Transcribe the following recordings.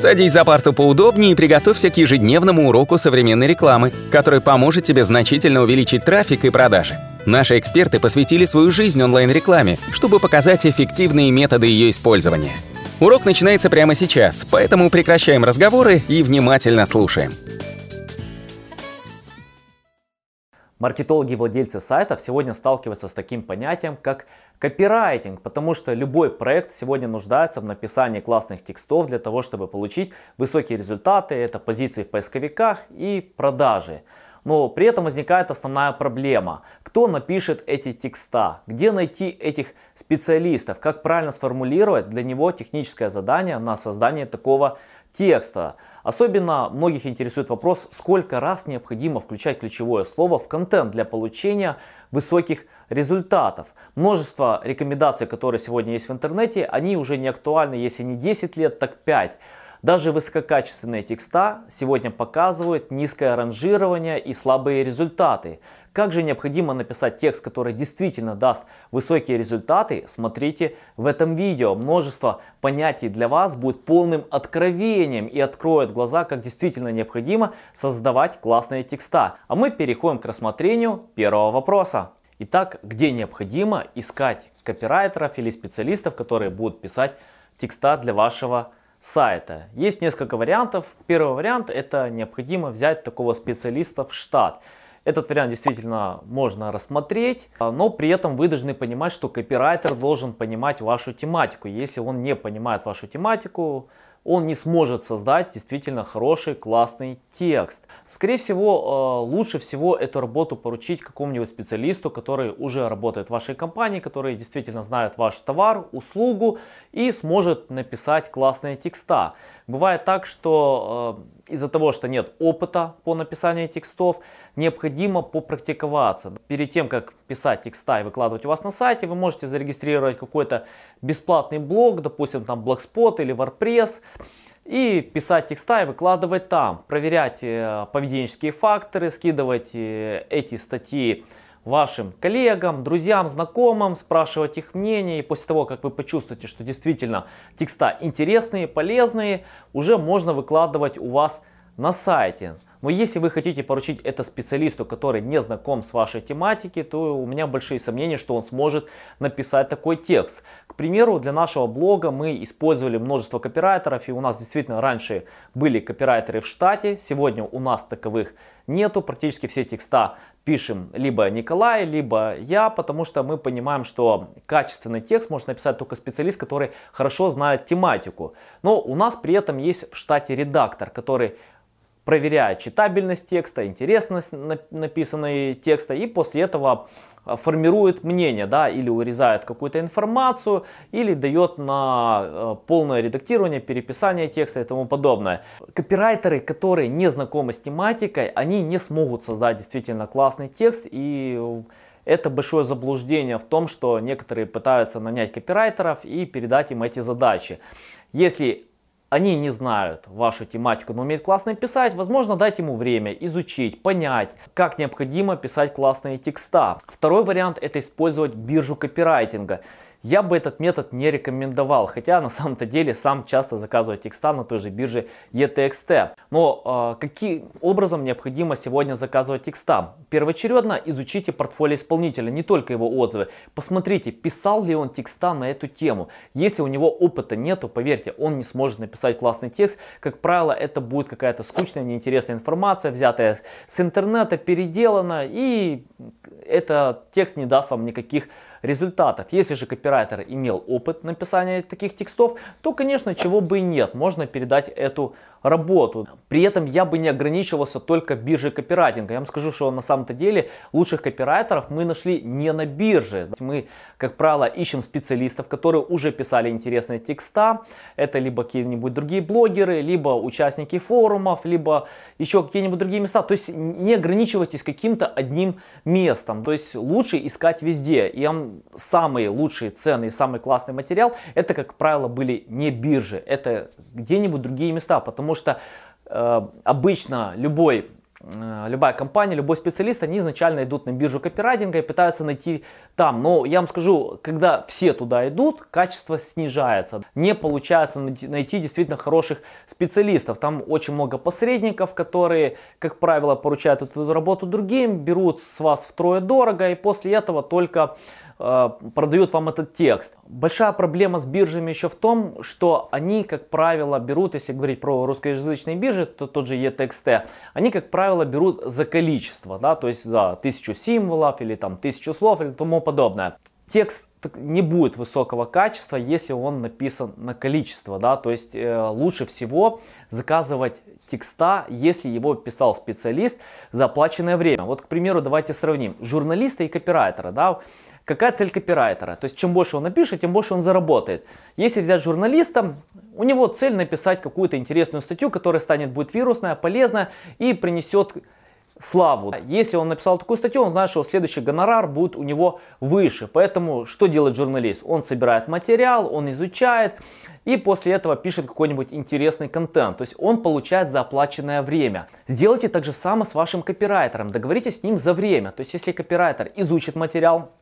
Садись за парту поудобнее и приготовься к ежедневному уроку современной рекламы, который поможет тебе значительно увеличить трафик и продажи. Наши эксперты посвятили свою жизнь онлайн-рекламе, чтобы показать эффективные методы ее использования. Урок начинается прямо сейчас, поэтому прекращаем разговоры и внимательно слушаем. Маркетологи и владельцы сайтов сегодня сталкиваются с таким понятием, как копирайтинг, потому что любой проект сегодня нуждается в написании классных текстов для того, чтобы получить высокие результаты, это позиции в поисковиках и продажи. Но при этом возникает основная проблема. Кто напишет эти текста? Где найти этих специалистов? Как правильно сформулировать для него техническое задание на создание такого текста. Особенно многих интересует вопрос, сколько раз необходимо включать ключевое слово в контент для получения высоких результатов. Множество рекомендаций, которые сегодня есть в интернете, они уже не актуальны, если не 10 лет, так 5. Даже высококачественные текста сегодня показывают низкое ранжирование и слабые результаты. Как же необходимо написать текст, который действительно даст высокие результаты, смотрите в этом видео. Множество понятий для вас будет полным откровением и откроет глаза, как действительно необходимо создавать классные текста. А мы переходим к рассмотрению первого вопроса. Итак, где необходимо искать копирайтеров или специалистов, которые будут писать текста для вашего сайта. Есть несколько вариантов. Первый вариант это необходимо взять такого специалиста в штат. Этот вариант действительно можно рассмотреть, но при этом вы должны понимать, что копирайтер должен понимать вашу тематику. Если он не понимает вашу тематику, он не сможет создать действительно хороший, классный текст. Скорее всего, э, лучше всего эту работу поручить какому-нибудь специалисту, который уже работает в вашей компании, который действительно знает ваш товар, услугу и сможет написать классные текста. Бывает так, что э, из-за того, что нет опыта по написанию текстов, необходимо попрактиковаться. Перед тем, как писать текста и выкладывать у вас на сайте, вы можете зарегистрировать какой-то бесплатный блог, допустим, там Blogspot или WordPress, и писать текста и выкладывать там, проверять э, поведенческие факторы, скидывать э, эти статьи вашим коллегам, друзьям, знакомым, спрашивать их мнение. И после того, как вы почувствуете, что действительно текста интересные, полезные, уже можно выкладывать у вас на сайте. Но если вы хотите поручить это специалисту, который не знаком с вашей тематикой, то у меня большие сомнения, что он сможет написать такой текст. К примеру, для нашего блога мы использовали множество копирайтеров, и у нас действительно раньше были копирайтеры в штате, сегодня у нас таковых нету, практически все текста пишем либо Николай, либо я, потому что мы понимаем, что качественный текст может написать только специалист, который хорошо знает тематику. Но у нас при этом есть в штате редактор, который проверяет читабельность текста, интересность написанной текста и после этого а, формирует мнение, да, или урезает какую-то информацию, или дает на а, полное редактирование, переписание текста и тому подобное. Копирайтеры, которые не знакомы с тематикой, они не смогут создать действительно классный текст и это большое заблуждение в том, что некоторые пытаются нанять копирайтеров и передать им эти задачи. Если они не знают вашу тематику, но умеют классно писать, возможно, дать ему время изучить, понять, как необходимо писать классные текста. Второй вариант это использовать биржу копирайтинга. Я бы этот метод не рекомендовал, хотя на самом-то деле сам часто заказываю текста на той же бирже ETXT. Но э, каким образом необходимо сегодня заказывать текста? Первоочередно изучите портфолио исполнителя, не только его отзывы. Посмотрите, писал ли он текста на эту тему. Если у него опыта нету, поверьте, он не сможет написать классный текст. Как правило, это будет какая-то скучная, неинтересная информация, взятая с интернета, переделана, и этот текст не даст вам никаких результатов. Если же копирайтер имел опыт написания таких текстов, то, конечно, чего бы и нет, можно передать эту работу. При этом я бы не ограничивался только биржей копирайтинга. Я вам скажу, что на самом-то деле лучших копирайтеров мы нашли не на бирже. Мы, как правило, ищем специалистов, которые уже писали интересные текста. Это либо какие-нибудь другие блогеры, либо участники форумов, либо еще какие-нибудь другие места. То есть не ограничивайтесь каким-то одним местом. То есть лучше искать везде. И самый лучший, ценный, самый классный материал, это, как правило, были не биржи. Это где-нибудь другие места. Потому что э, обычно любой э, любая компания, любой специалист, они изначально идут на биржу копирайтинга и пытаются найти там. Но я вам скажу, когда все туда идут, качество снижается. Не получается найти действительно хороших специалистов. Там очень много посредников, которые, как правило, поручают эту работу другим, берут с вас втрое дорого и после этого только Э, продают вам этот текст. Большая проблема с биржами еще в том, что они, как правило, берут, если говорить про русскоязычные биржи, то тот же ETXT, они, как правило, берут за количество, да, то есть за тысячу символов или там тысячу слов или тому подобное. Текст не будет высокого качества, если он написан на количество, да, то есть э, лучше всего заказывать текста, если его писал специалист за оплаченное время. Вот, к примеру, давайте сравним журналиста и копирайтера, да, Какая цель копирайтера? То есть чем больше он напишет, тем больше он заработает. Если взять журналиста, у него цель написать какую-то интересную статью, которая станет будет вирусная, полезная и принесет славу. Если он написал такую статью, он знает, что следующий гонорар будет у него выше. Поэтому что делает журналист? Он собирает материал, он изучает и после этого пишет какой-нибудь интересный контент. То есть он получает за оплаченное время. Сделайте так же самое с вашим копирайтером. Договоритесь с ним за время. То есть если копирайтер изучит материал,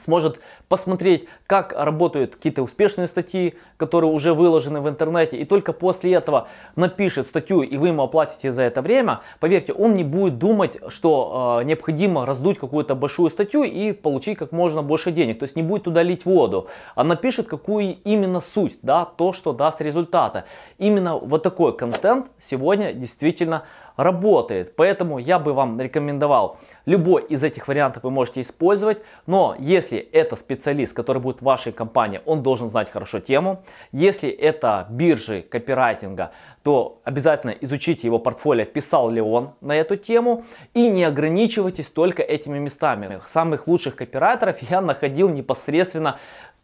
сможет посмотреть, как работают какие-то успешные статьи, которые уже выложены в интернете, и только после этого напишет статью, и вы ему оплатите за это время, поверьте, он не будет думать, что э, необходимо раздуть какую-то большую статью и получить как можно больше денег, то есть не будет туда лить воду, а напишет, какую именно суть, да, то, что даст результаты. Именно вот такой контент сегодня действительно работает. Поэтому я бы вам рекомендовал любой из этих вариантов вы можете использовать. Но если это специалист, который будет в вашей компании, он должен знать хорошо тему. Если это биржи копирайтинга, то обязательно изучите его портфолио, писал ли он на эту тему. И не ограничивайтесь только этими местами. Самых лучших копирайтеров я находил непосредственно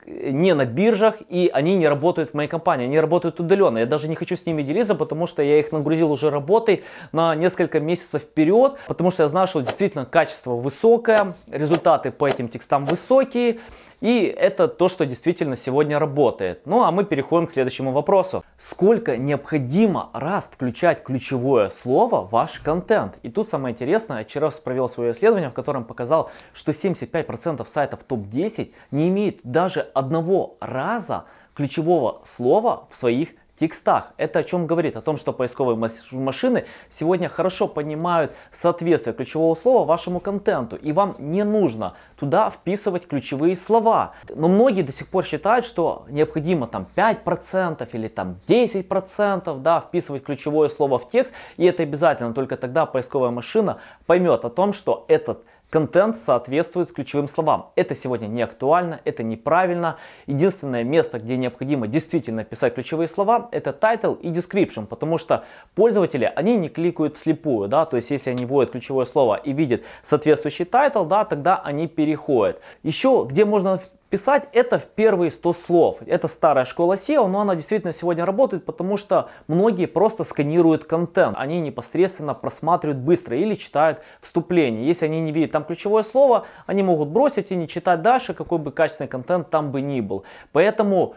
не на биржах, и они не работают в моей компании, они работают удаленно. Я даже не хочу с ними делиться, потому что я их нагрузил уже работой на несколько месяцев вперед, потому что я знаю, что действительно качество высокое, результаты по этим текстам высокие, и это то, что действительно сегодня работает. Ну а мы переходим к следующему вопросу. Сколько необходимо раз включать ключевое слово в ваш контент? И тут самое интересное, вчера провел свое исследование, в котором показал, что 75% сайтов топ-10 не имеют даже одного раза ключевого слова в своих текстах. Это о чем говорит? О том, что поисковые машины сегодня хорошо понимают соответствие ключевого слова вашему контенту. И вам не нужно туда вписывать ключевые слова. Но многие до сих пор считают, что необходимо там 5% или там 10% да, вписывать ключевое слово в текст. И это обязательно. Только тогда поисковая машина поймет о том, что этот контент соответствует ключевым словам. Это сегодня не актуально, это неправильно. Единственное место, где необходимо действительно писать ключевые слова, это title и description, потому что пользователи, они не кликают вслепую, да, то есть если они вводят ключевое слово и видят соответствующий title, да, тогда они переходят. Еще где можно Писать это в первые 100 слов. Это старая школа SEO, но она действительно сегодня работает, потому что многие просто сканируют контент. Они непосредственно просматривают быстро или читают вступление. Если они не видят там ключевое слово, они могут бросить и не читать дальше, какой бы качественный контент там бы ни был. Поэтому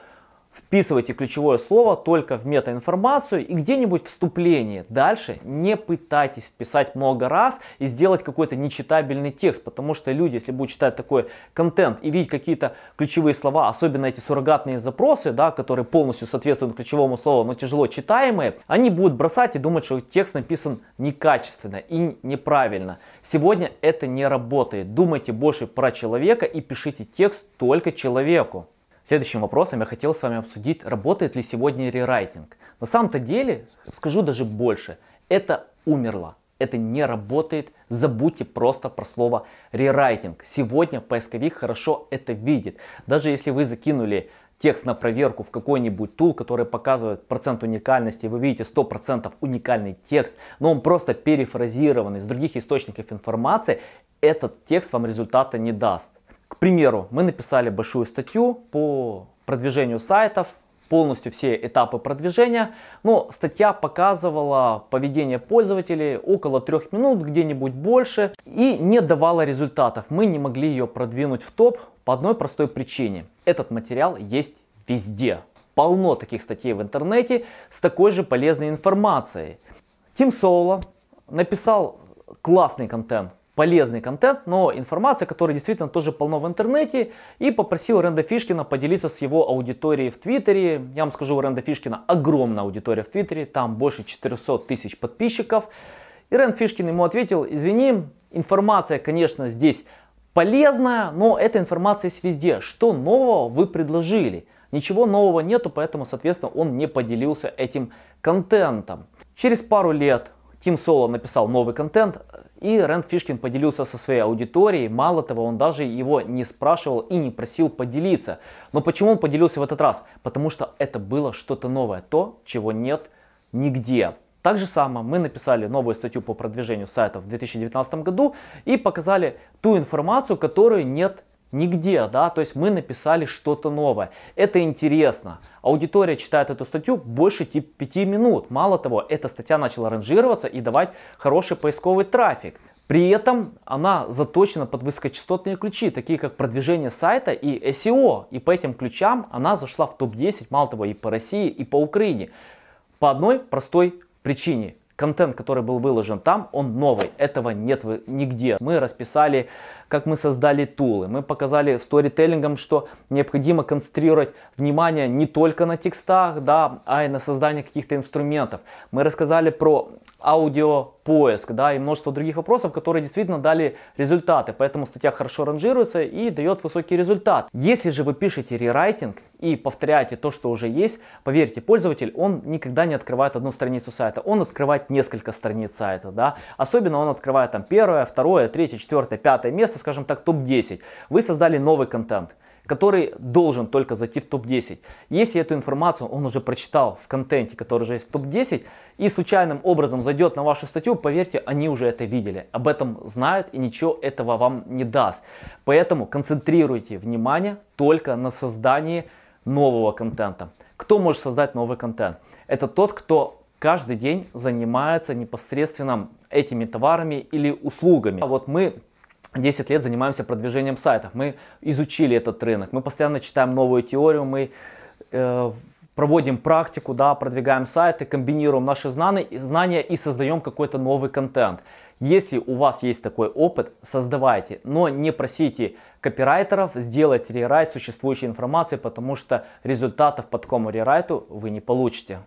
Вписывайте ключевое слово только в метаинформацию и где-нибудь вступление. Дальше не пытайтесь вписать много раз и сделать какой-то нечитабельный текст, потому что люди, если будут читать такой контент и видеть какие-то ключевые слова, особенно эти суррогатные запросы, да, которые полностью соответствуют ключевому слову, но тяжело читаемые, они будут бросать и думать, что текст написан некачественно и неправильно. Сегодня это не работает. Думайте больше про человека и пишите текст только человеку. Следующим вопросом я хотел с вами обсудить, работает ли сегодня рерайтинг. На самом-то деле, скажу даже больше, это умерло. Это не работает. Забудьте просто про слово рерайтинг. Сегодня поисковик хорошо это видит. Даже если вы закинули текст на проверку в какой-нибудь тул, который показывает процент уникальности, вы видите 100% уникальный текст, но он просто перефразирован из других источников информации, этот текст вам результата не даст. К примеру, мы написали большую статью по продвижению сайтов, полностью все этапы продвижения, но статья показывала поведение пользователей около трех минут, где-нибудь больше, и не давала результатов. Мы не могли ее продвинуть в топ по одной простой причине. Этот материал есть везде. Полно таких статей в интернете с такой же полезной информацией. Тим Соло написал классный контент, полезный контент, но информация, которая действительно тоже полно в интернете. И попросил Ренда Фишкина поделиться с его аудиторией в Твиттере. Я вам скажу, у Ренда Фишкина огромная аудитория в Твиттере, там больше 400 тысяч подписчиков. И Рэнд Фишкин ему ответил, извини, информация, конечно, здесь полезная, но эта информация есть везде. Что нового вы предложили? Ничего нового нету, поэтому, соответственно, он не поделился этим контентом. Через пару лет Тим Соло написал новый контент, и Рэнд Фишкин поделился со своей аудиторией. Мало того, он даже его не спрашивал и не просил поделиться. Но почему он поделился в этот раз? Потому что это было что-то новое, то, чего нет нигде. Так же самое мы написали новую статью по продвижению сайтов в 2019 году и показали ту информацию, которую нет нигде, да, то есть мы написали что-то новое. Это интересно. Аудитория читает эту статью больше 5 минут. Мало того, эта статья начала ранжироваться и давать хороший поисковый трафик. При этом она заточена под высокочастотные ключи, такие как продвижение сайта и SEO. И по этим ключам она зашла в топ-10, мало того, и по России, и по Украине. По одной простой причине. Контент, который был выложен там, он новый. Этого нет нигде. Мы расписали, как мы создали тулы. Мы показали сторителлингом, что необходимо концентрировать внимание не только на текстах, да, а и на создании каких-то инструментов. Мы рассказали про аудиопоиск, да, и множество других вопросов, которые действительно дали результаты. Поэтому статья хорошо ранжируется и дает высокий результат. Если же вы пишете рерайтинг и повторяете то, что уже есть, поверьте, пользователь, он никогда не открывает одну страницу сайта, он открывает несколько страниц сайта, да. Особенно он открывает там первое, второе, третье, четвертое, пятое место, скажем так, топ-10. Вы создали новый контент который должен только зайти в топ-10. Если эту информацию он уже прочитал в контенте, который уже есть в топ-10, и случайным образом зайдет на вашу статью, поверьте, они уже это видели, об этом знают и ничего этого вам не даст. Поэтому концентрируйте внимание только на создании нового контента. Кто может создать новый контент? Это тот, кто каждый день занимается непосредственно этими товарами или услугами. А вот мы 10 лет занимаемся продвижением сайтов. Мы изучили этот рынок, мы постоянно читаем новую теорию, мы э, проводим практику, да, продвигаем сайты, комбинируем наши знания, и создаем какой-то новый контент. Если у вас есть такой опыт, создавайте, но не просите копирайтеров сделать рерайт существующей информации, потому что результатов по такому рерайту вы не получите.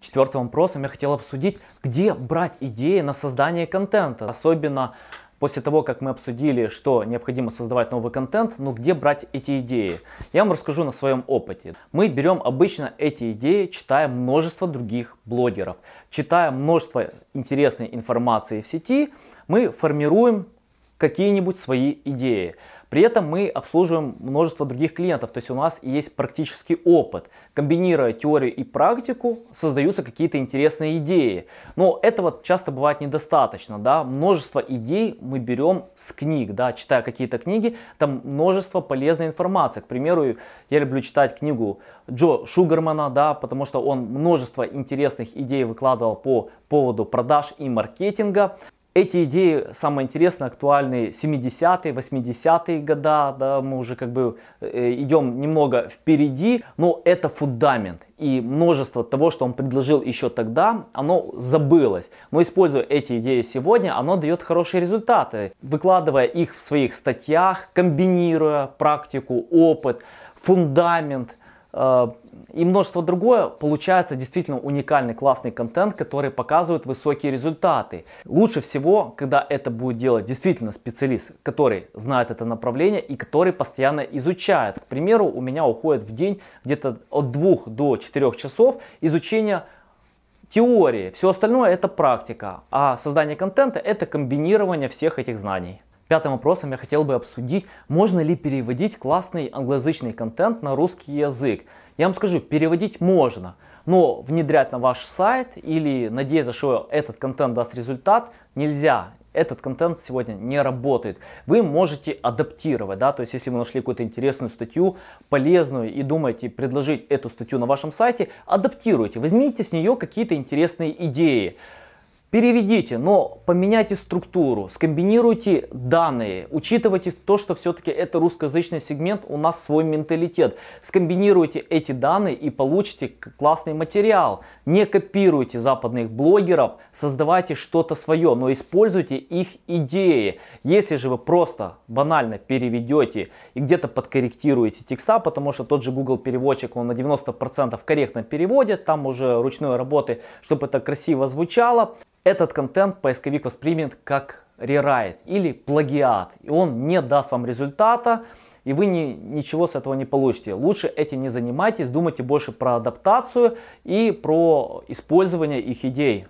Четвертым вопросом я хотел обсудить, где брать идеи на создание контента. Особенно после того, как мы обсудили, что необходимо создавать новый контент, ну где брать эти идеи? Я вам расскажу на своем опыте. Мы берем обычно эти идеи, читая множество других блогеров, читая множество интересной информации в сети, мы формируем какие-нибудь свои идеи. При этом мы обслуживаем множество других клиентов, то есть у нас есть практический опыт. Комбинируя теорию и практику, создаются какие-то интересные идеи. Но этого часто бывает недостаточно. Да? Множество идей мы берем с книг, да? читая какие-то книги, там множество полезной информации. К примеру, я люблю читать книгу Джо Шугармана, да, потому что он множество интересных идей выкладывал по поводу продаж и маркетинга. Эти идеи, самое интересное, актуальны 70-е, 80-е года, да, мы уже как бы э, идем немного впереди, но это фундамент. И множество того, что он предложил еще тогда, оно забылось. Но используя эти идеи сегодня, оно дает хорошие результаты. Выкладывая их в своих статьях, комбинируя практику, опыт, фундамент, э, и множество другое, получается действительно уникальный классный контент, который показывает высокие результаты. Лучше всего, когда это будет делать действительно специалист, который знает это направление и который постоянно изучает. К примеру, у меня уходит в день где-то от 2 до 4 часов изучения теории. Все остальное это практика, а создание контента это комбинирование всех этих знаний. Пятым вопросом я хотел бы обсудить, можно ли переводить классный англоязычный контент на русский язык. Я вам скажу, переводить можно, но внедрять на ваш сайт или надеяться, что этот контент даст результат, нельзя. Этот контент сегодня не работает. Вы можете адаптировать, да, то есть если вы нашли какую-то интересную статью, полезную и думаете предложить эту статью на вашем сайте, адаптируйте, возьмите с нее какие-то интересные идеи. Переведите, но поменяйте структуру, скомбинируйте данные, учитывайте то, что все-таки это русскоязычный сегмент, у нас свой менталитет. Скомбинируйте эти данные и получите классный материал. Не копируйте западных блогеров, создавайте что-то свое, но используйте их идеи. Если же вы просто банально переведете и где-то подкорректируете текста, потому что тот же Google переводчик, он на 90% корректно переводит, там уже ручной работы, чтобы это красиво звучало, этот контент поисковик воспримет как рерайт или плагиат. И он не даст вам результата, и вы ни, ничего с этого не получите. Лучше этим не занимайтесь, думайте больше про адаптацию и про использование их идей.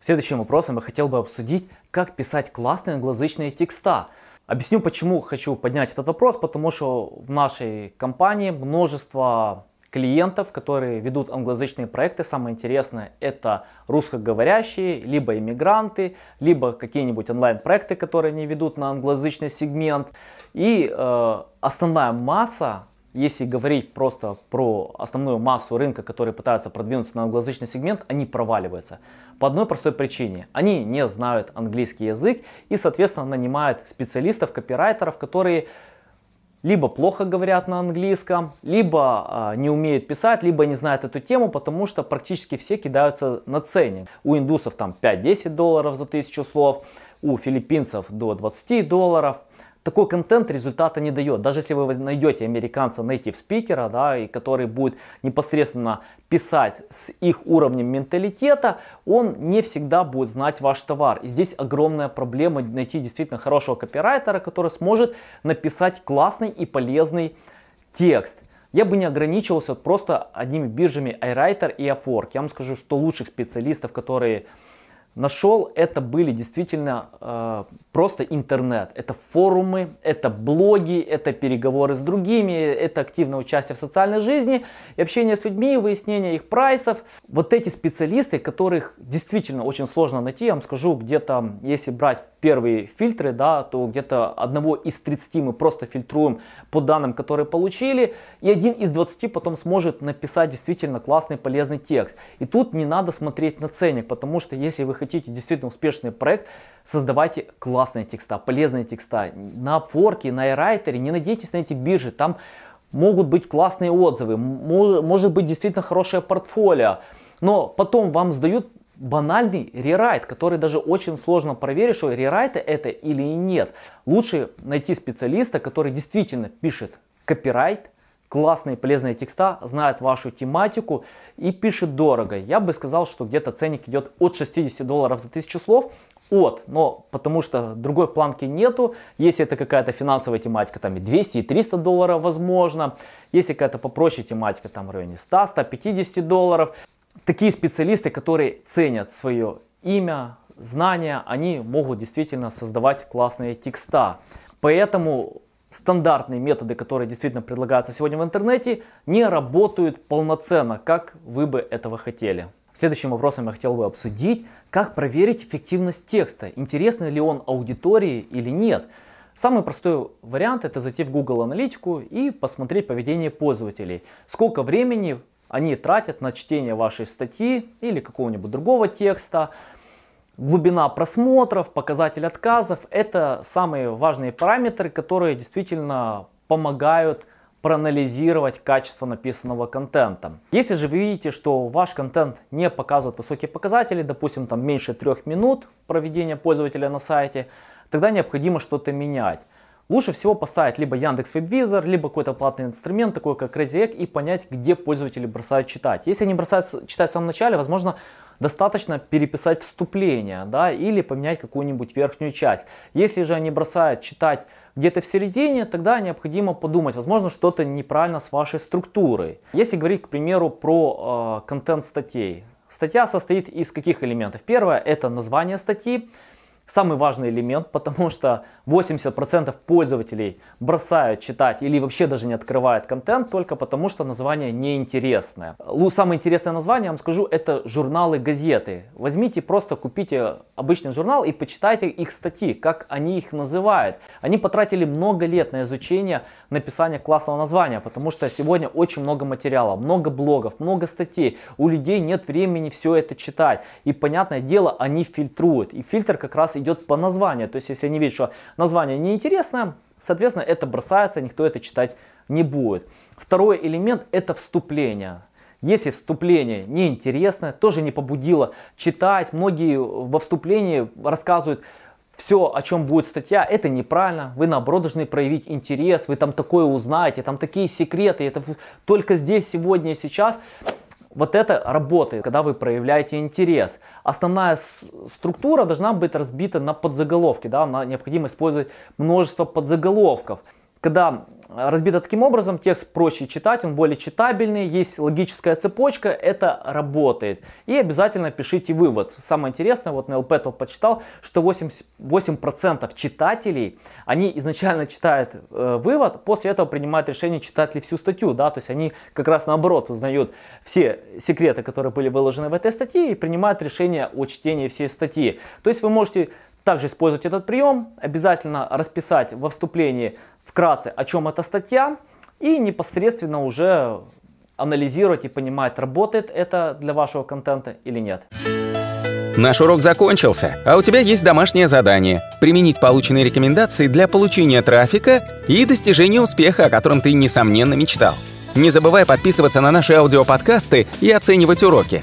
Следующим вопросом я хотел бы обсудить, как писать классные англоязычные текста. Объясню, почему хочу поднять этот вопрос, потому что в нашей компании множество клиентов, которые ведут англоязычные проекты. Самое интересное это русскоговорящие, либо иммигранты, либо какие-нибудь онлайн-проекты, которые они ведут на англоязычный сегмент. И э, основная масса, если говорить просто про основную массу рынка, которые пытаются продвинуться на англоязычный сегмент, они проваливаются. По одной простой причине. Они не знают английский язык и, соответственно, нанимают специалистов, копирайтеров, которые либо плохо говорят на английском, либо а, не умеют писать, либо не знают эту тему, потому что практически все кидаются на цене. У индусов там 5-10 долларов за тысячу слов, у филиппинцев до 20 долларов такой контент результата не дает. Даже если вы найдете американца native спикера, да, и который будет непосредственно писать с их уровнем менталитета, он не всегда будет знать ваш товар. И здесь огромная проблема найти действительно хорошего копирайтера, который сможет написать классный и полезный текст. Я бы не ограничивался просто одними биржами iWriter и Upwork. Я вам скажу, что лучших специалистов, которые нашел, это были действительно э, просто интернет. Это форумы, это блоги, это переговоры с другими, это активное участие в социальной жизни, и общение с людьми, выяснение их прайсов. Вот эти специалисты, которых действительно очень сложно найти, я вам скажу, где-то, если брать первые фильтры, да, то где-то одного из 30 мы просто фильтруем по данным, которые получили, и один из 20 потом сможет написать действительно классный, полезный текст. И тут не надо смотреть на ценник, потому что если вы хотите действительно успешный проект, создавайте классные текста, полезные текста. На Upwork, на iWriter, не надейтесь на эти биржи, там могут быть классные отзывы, может быть действительно хорошее портфолио, но потом вам сдают банальный рерайт, который даже очень сложно проверить, что рерайт это или нет. Лучше найти специалиста, который действительно пишет копирайт, классные полезные текста, знает вашу тематику и пишет дорого. Я бы сказал, что где-то ценник идет от 60 долларов за тысячу слов, от, но потому что другой планки нету. Если это какая-то финансовая тематика, там и 200, и 300 долларов возможно. Если какая-то попроще тематика, там в районе 100, 150 долларов такие специалисты, которые ценят свое имя, знания, они могут действительно создавать классные текста. Поэтому стандартные методы, которые действительно предлагаются сегодня в интернете, не работают полноценно, как вы бы этого хотели. Следующим вопросом я хотел бы обсудить, как проверить эффективность текста, интересно ли он аудитории или нет. Самый простой вариант это зайти в Google Аналитику и посмотреть поведение пользователей. Сколько времени они тратят на чтение вашей статьи или какого-нибудь другого текста. Глубина просмотров, показатель отказов – это самые важные параметры, которые действительно помогают проанализировать качество написанного контента. Если же вы видите, что ваш контент не показывает высокие показатели, допустим, там меньше трех минут проведения пользователя на сайте, тогда необходимо что-то менять. Лучше всего поставить либо Яндекс Вебвизор, либо какой-то платный инструмент, такой как Crazy Egg, и понять, где пользователи бросают читать. Если они бросают читать в самом начале, возможно, достаточно переписать вступление, да, или поменять какую-нибудь верхнюю часть. Если же они бросают читать где-то в середине, тогда необходимо подумать, возможно, что-то неправильно с вашей структурой. Если говорить, к примеру, про э, контент статей. Статья состоит из каких элементов? Первое – это название статьи. Самый важный элемент, потому что 80% пользователей бросают читать или вообще даже не открывают контент только потому, что название неинтересное. Самое интересное название, я вам скажу, это журналы, газеты. Возьмите, просто купите обычный журнал и почитайте их статьи, как они их называют. Они потратили много лет на изучение написания классного названия, потому что сегодня очень много материала, много блогов, много статей. У людей нет времени все это читать. И понятное дело, они фильтруют. И фильтр как раз идет по названию. То есть, если они видят, что название неинтересное, соответственно, это бросается, никто это читать не будет. Второй элемент это вступление. Если вступление неинтересное, тоже не побудило читать, многие во вступлении рассказывают, все, о чем будет статья, это неправильно. Вы наоборот должны проявить интерес, вы там такое узнаете, там такие секреты, это только здесь, сегодня и сейчас. Вот это работает, когда вы проявляете интерес. Основная структура должна быть разбита на подзаголовки. Да? Необходимо использовать множество подзаголовков. Когда разбито таким образом, текст проще читать, он более читабельный, есть логическая цепочка, это работает. И обязательно пишите вывод. Самое интересное, вот на LPET почитал, что 8%, 8% читателей, они изначально читают э, вывод, после этого принимают решение, читать ли всю статью. Да? То есть они как раз наоборот узнают все секреты, которые были выложены в этой статье и принимают решение о чтении всей статьи. То есть вы можете также использовать этот прием, обязательно расписать во вступлении вкратце, о чем эта статья, и непосредственно уже анализировать и понимать, работает это для вашего контента или нет. Наш урок закончился, а у тебя есть домашнее задание – применить полученные рекомендации для получения трафика и достижения успеха, о котором ты, несомненно, мечтал. Не забывай подписываться на наши аудиоподкасты и оценивать уроки.